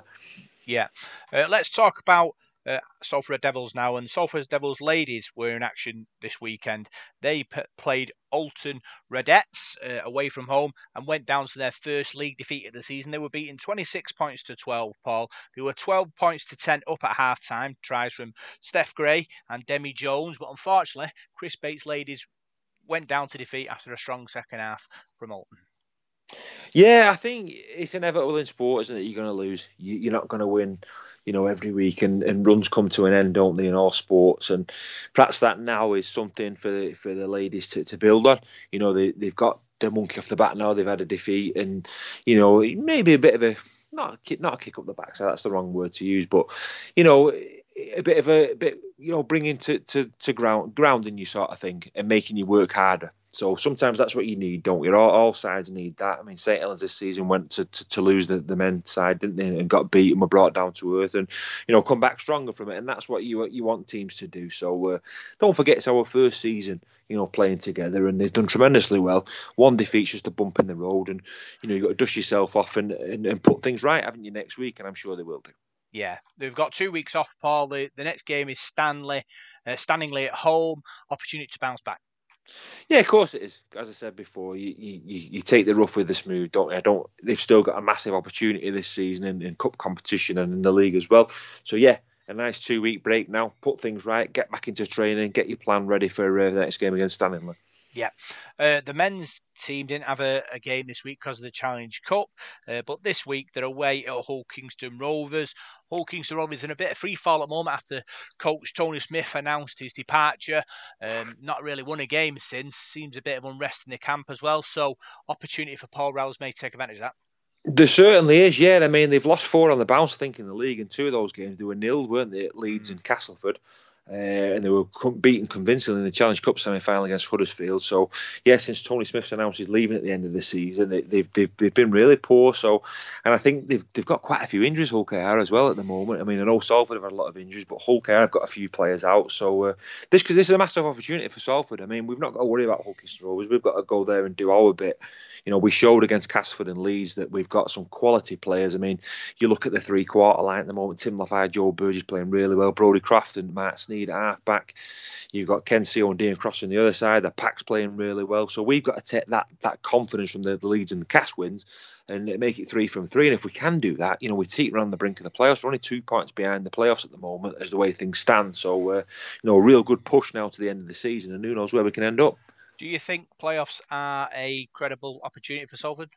Yeah, uh, let's talk about uh, Salford Devils now, and Salford Devils ladies were in action this weekend. They p- played Oulton Raidettes uh, away from home and went down to their first league defeat of the season. They were beaten 26 points to 12, Paul. They were 12 points to 10 up at half time. Tries from Steph Gray and Demi Jones, but unfortunately, Chris Bates ladies went down to defeat after a strong second half from Oulton. Yeah, I think it's inevitable in sport, isn't it? You're going to lose. You, are not going to win, you know, every week, and, and runs come to an end, don't they, in all sports? And perhaps that now is something for the, for the ladies to, to build on. You know, they they've got the monkey off the back now. They've had a defeat, and you know, maybe a bit of a not not a kick up the backside. That's the wrong word to use, but you know, a bit of a, a bit, you know, bringing to to to ground grounding you sort of thing, and making you work harder. So sometimes that's what you need, don't you? All, all sides need that. I mean, St. Helens this season went to, to, to lose the, the men's side, didn't they? And got beaten, were brought down to earth and, you know, come back stronger from it. And that's what you you want teams to do. So uh, don't forget it's our first season, you know, playing together. And they've done tremendously well. One defeat's just a bump in the road. And, you know, you've got to dust yourself off and, and, and put things right, haven't you, next week? And I'm sure they will do. Yeah, they've got two weeks off, Paul. The, the next game is Stanley, uh, Stanley at home. Opportunity to bounce back. Yeah, of course it is. As I said before, you, you, you take the rough with the smooth, don't you? I don't. They've still got a massive opportunity this season in, in cup competition and in the league as well. So yeah, a nice two week break now. Put things right, get back into training, get your plan ready for uh, the next game against Stanley. Yeah, uh, the men's team didn't have a, a, game this week because of the Challenge Cup, uh, but this week they're away at Hull Kingston Rovers. Hull Kingston Rovers in a bit of free fall at the moment after coach Tony Smith announced his departure. Um, not really won a game since. Seems a bit of unrest in the camp as well. So opportunity for Paul Rouse may take advantage of that. There certainly is, yeah. I mean, they've lost four on the bounce, I think, in the league, and two of those games they were nil, weren't they, at Leeds mm. and Castleford. Uh, and they were beaten convincingly in the Challenge Cup semi-final against Huddersfield. So, yeah, since Tony Smith's announced he's leaving at the end of the season, they, have they've, they've been really poor. So, and I think they've they've got quite a few injuries. Hull KR as well at the moment. I mean, I know Salford have had a lot of injuries, but Hull KR have got a few players out. So, uh, this this is a massive opportunity for Salford. I mean, we've not got to worry about Hull Kingston Rovers. We've got to go there and do our bit you know, we showed against Castleford and Leeds that we've got some quality players. I mean, you look at the three quarter line at the moment, Tim Lafai, Joe Burgess playing really well, Brodie Croft and Mark Sneyd at half back. You've got Ken Sio and Deon Cross on the other side. The pack's playing really well. So we've got to take that that confidence from the, the Leeds and the Cast wins and make it three from three. And if we can do that, you know, we teeter on the brink of the playoffs. We're only two points behind the playoffs at the moment as the way things stand. So, uh, you know, a real good push now to the end of the season, and who knows where we can end up. Do you think playoffs are a credible opportunity for Salford?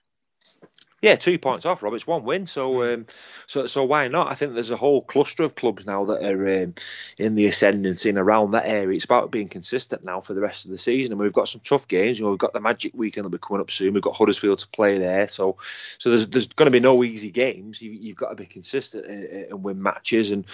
Yeah, two points off, Rob. It's one win, so hmm. um, so so why not? I think there's a whole cluster of clubs now that are um, in the ascendancy and around that area. It's about being consistent now for the rest of the season, and we've got some tough games. You know, we've got the Magic weekend that'll be coming up soon. We've got Huddersfield to play there, so so there's there's going to be no easy games. You, have got to be consistent and, and, win matches, and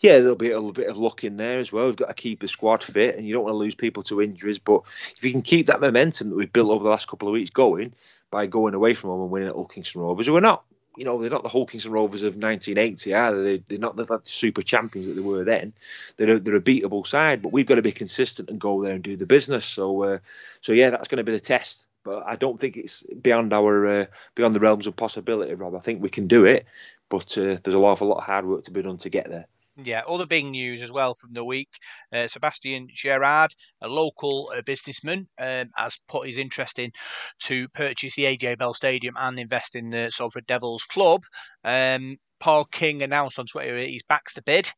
yeah, there'll be a little bit of luck in there as well. We've got to keep the squad fit, and you don't want to lose people to injuries. But if you can keep that momentum that we've built over the last couple of weeks going, by going away from home and winning at Hull Kingston Rovers, who are not, you know, they're not the Hull Kingston Rovers of 1980 either. They, they're not the super champions that they were then. They're a, they're a beatable side, but we've got to be consistent and go there and do the business. So, uh, so yeah, that's going to be the test. But I don't think it's beyond our uh, beyond the realms of possibility, Rob. I think we can do it, but uh, there's a lot a lot of hard work to be done to get there. Yeah, other big news as well from the week. Uh, Sebastian Gerard, a local uh, businessman, um, has put his interest in to purchase the AJ Bell Stadium and invest in the Salford Devils club. Um, Paul King announced on Twitter he's backs the bid.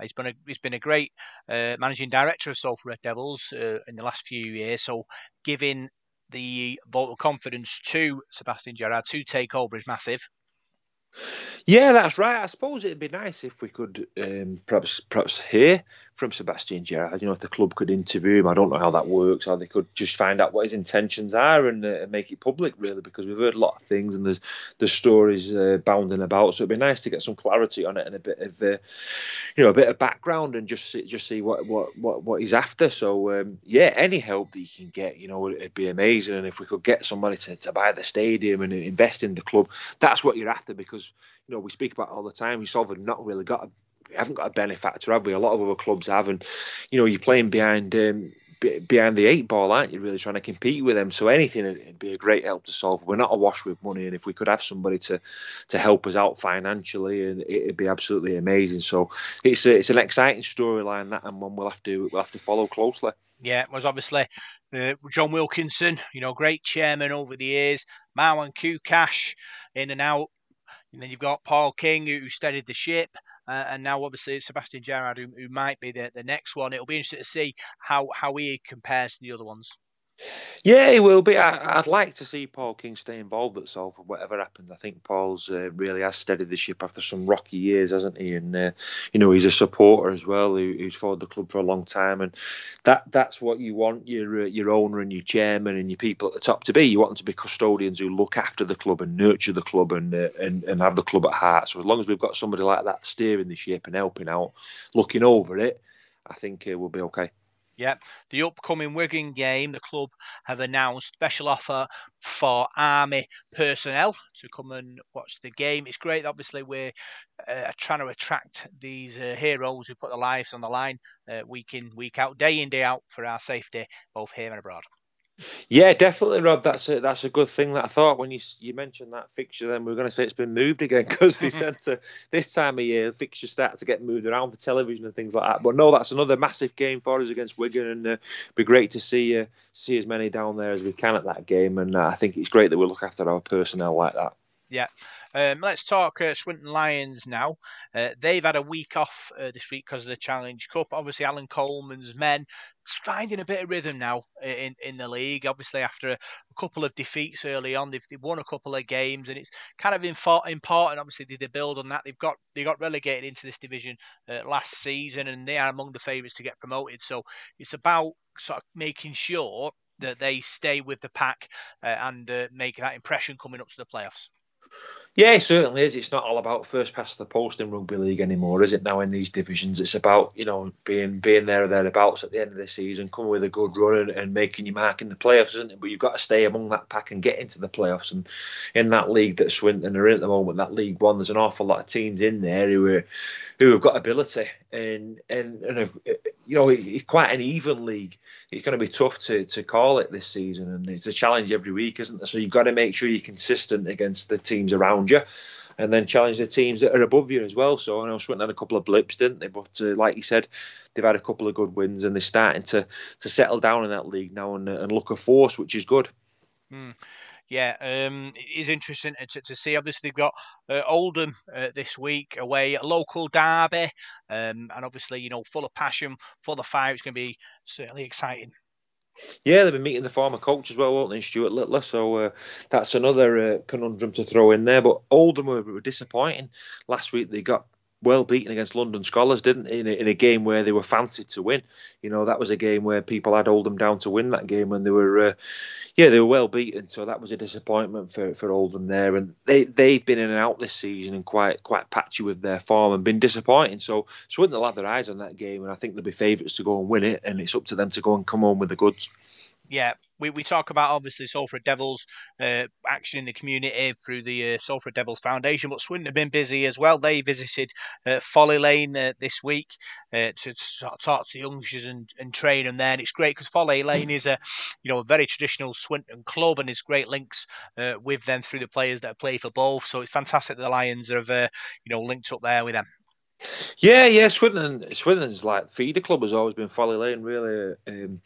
He's been a, he's been a great uh, managing director of Salford Red Devils uh, in the last few years. So giving the vote of confidence to Sebastian Gerard to take over is massive. Yeah, that's right. I suppose it'd be nice if we could um, perhaps perhaps hear from Sebastian Gerard. You know, if the club could interview him, I don't know how that works. Or they could just find out what his intentions are and, uh, make it public, really, because we've heard a lot of things and there's there's stories uh, bounding about. So it'd be nice to get some clarity on it and a bit of uh, you know a bit of background and just see, just see what what what, what he's after. So um, yeah, any help that you can get, you know, it'd be amazing. And if we could get somebody to, to buy the stadium and invest in the club, that's what you're after because you know we speak about all the time. We sort of not really got a, we haven't got a benefactor, have we? A lot of other clubs have, and you know you're playing behind. Um, behind the eight ball, aren't you? Really trying to compete with them. So anything would be a great help to solve. We're not awash with money, and if we could have somebody to to help us out financially, and it'd be absolutely amazing. So it's a, it's an exciting storyline that, and one we'll have to we'll have to follow closely. Yeah, it was obviously uh, John Wilkinson, you know, great chairman over the years. Marwan Koukash in and out. And then you've got Paul King, who steadied the ship. Uh, and now, obviously, it's Sebastian Gerard, who, who might be the, the next one. It'll be interesting to see how, how he compares to the other ones. Yeah, he will be. I, would like to see Paul King stay involved at Salford, whatever happens. I think Paul's uh, really has steadied the ship after some rocky years, hasn't he? And uh, you know, he's a supporter as well, who, who's followed the club for a long time, and that that's what you want your uh, your owner and your chairman and your people at the top to be. You want them to be custodians who look after the club and nurture the club and uh, and and have the club at heart. So as long as we've got somebody like that steering the ship and helping out, looking over it, I think uh, we'll be okay. Yeah, the upcoming Wigan game, the club have announced special offer for army personnel to come and watch the game. It's great, obviously, we're uh, trying to attract these uh, heroes who put their lives on the line uh, week in, week out, day in, day out for our safety, both here and abroad. Yeah, definitely, Rob. That's a that's a good thing. That I thought when you you mentioned that fixture, then we are going to say it's been moved again because they said to this time of year fixtures start to get moved around for television and things like that. But no, that's another massive game for us against Wigan, and uh, it'd be great to see uh, see as many down there as we can at that game. And uh, I think it's great that we look after our personnel like that. Yeah. Um, let's talk uh, Swinton Lions now. Uh, they've had a week off uh, this week because of the Challenge Cup. Obviously, Allan Coleman's men finding a bit of rhythm now in, in the league. Obviously, after a, a couple of defeats early on, they've, they've, won a couple of games, and it's kind of important. Obviously, they, they build on that. They've got they got relegated into this division uh, last season, and they are among the favourites to get promoted. So it's about sort of making sure that they stay with the pack uh, and uh, make that impression coming up to the playoffs. Yeah, it certainly is. It's not all about first past the post in rugby league anymore, is it? Now in these divisions, it's about you know being being there or thereabouts at the end of the season, coming with a good run and, and making your mark in the playoffs, isn't it? But you've got to stay among that pack and get into the playoffs. And in that league that Swinton are in at the moment, that League One, there's an awful lot of teams in there who are who have got ability and and, and have, you know it's quite an even league. It's going to be tough to to call it this season, and it's a challenge every week, isn't it? So you've got to make sure you're consistent against the teams around you, and then challenge the teams that are above you as well. So I know Swinton had a couple of blips, didn't they? But uh, like you said, they've had a couple of good wins, and they're starting to to settle down in that league now and, and look a force, which is good. Mm yeah, um, it is interesting to, to see. Obviously, they've got uh, Oldham uh, this week away, a local derby, um, and obviously, you know, full of passion, full of fire. It's going to be certainly exciting. Yeah, they've been meeting the former coach as well, won't they, Stuart Littler? So uh, that's another uh, conundrum to throw in there. But Oldham were, were disappointing last week. They got well beaten against London Skolars, didn't in a, in a game where they were fancied to win. You know, that was a game where people had Oldham down to win that game, and they were, uh, yeah, they were well beaten. So that was a disappointment for, for Oldham there, and they they've been in and out this season and quite quite patchy with their form and been disappointing. So Swinton will have their eyes on that game, and I think they'll be favourites to go and win it, and it's up to them to go and come home with the goods yeah, we, we talk about obviously Salford Devils uh, action in the community through the uh, Salford Devils Foundation, but Swinton have been busy as well. They visited uh, Folly Lane uh, this week uh, to talk to the youngsters and, and train them there. And it's great because Folly Lane is a you know a very traditional Swinton club and there's great links uh, with them through the players that play for both. So it's fantastic that the Lions have you know linked up there with them. Yeah, yeah, Swinton, Swinton's like feeder club has always been Folly Lane. Really, um,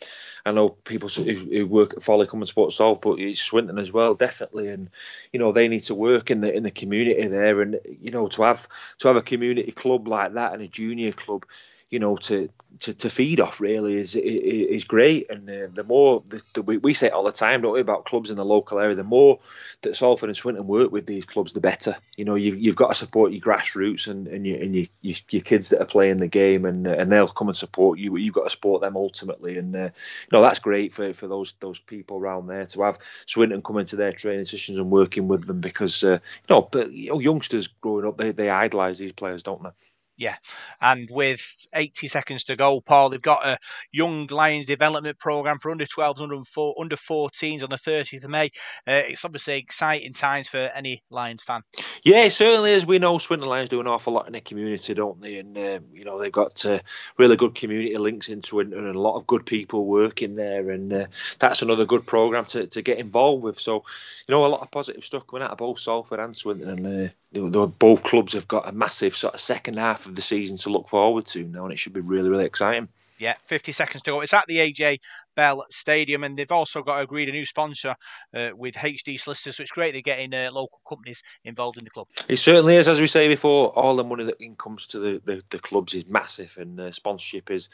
I know people who, who, work at Folly come and support but it's Swinton as well, definitely. And you know they need to work in the in the community there, and you know to have to have a community club like that and a junior club you know, to, to, to feed off really is is great. And uh, the more the, the, we, say it all the time, don't we, about clubs in the local area. The more that Salford and Swinton work with these clubs, the better. You know, you've, you've got to support your grassroots and and, your, and your, your, your kids that are playing the game, and uh, and they'll come and support you. You've got to support them ultimately, and uh, you know that's great for, for those those people around there to have Swinton come into their training sessions and working with them because uh, you know, but you know, youngsters growing up they they idolise these players, don't they? Yeah, and with 80 seconds to go, Paul, they've got a young Lions development program for under 12s, under, under 14s on the 30th of May. Uh, it's obviously exciting times for any Lions fan. Yeah, certainly is. We know Swinton Lions do an awful lot in the community, don't they? And um, you know they've got uh, really good community links into it, and a lot of good people working there, and uh, that's another good program to, to get involved with. So, you know, a lot of positive stuff coming out of both Salford and Swinton, and uh, both clubs have got a massive sort of second half of the season to look forward to now, and it should be really, really exciting. Yeah, 50 seconds to go. It's at the AJ Bell Stadium, and they've also got agreed a new sponsor uh, with HD Solicitors, so it's great they're getting uh, local companies involved in the club. It certainly is. As we say before, all the money that comes to the, the, the clubs is massive, and uh, sponsorship is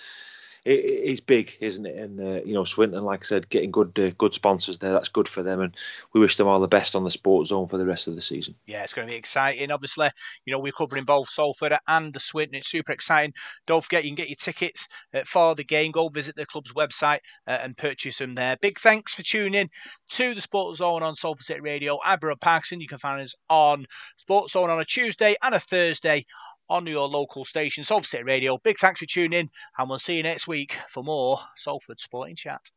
it, it's big, isn't it? And uh, you know, Swinton, like I said, getting good uh, good sponsors there, that's good for them, and we wish them all the best on the sports zone for the rest of the season. Yeah, it's going to be exciting. Obviously, you know, we're covering both Salford and the Swinton. It's super exciting. Don't forget, you can get your tickets uh, for the game. Go visit the club's website uh, and purchase them there. Big thanks for tuning in to the Sports Zone on Salford City Radio. I'm Parkinson. You can find us on Sports Zone on a Tuesday and a Thursday on your local station, Salford City Radio. Big thanks for tuning in, and we'll see you next week for more Salford Sporting Chat.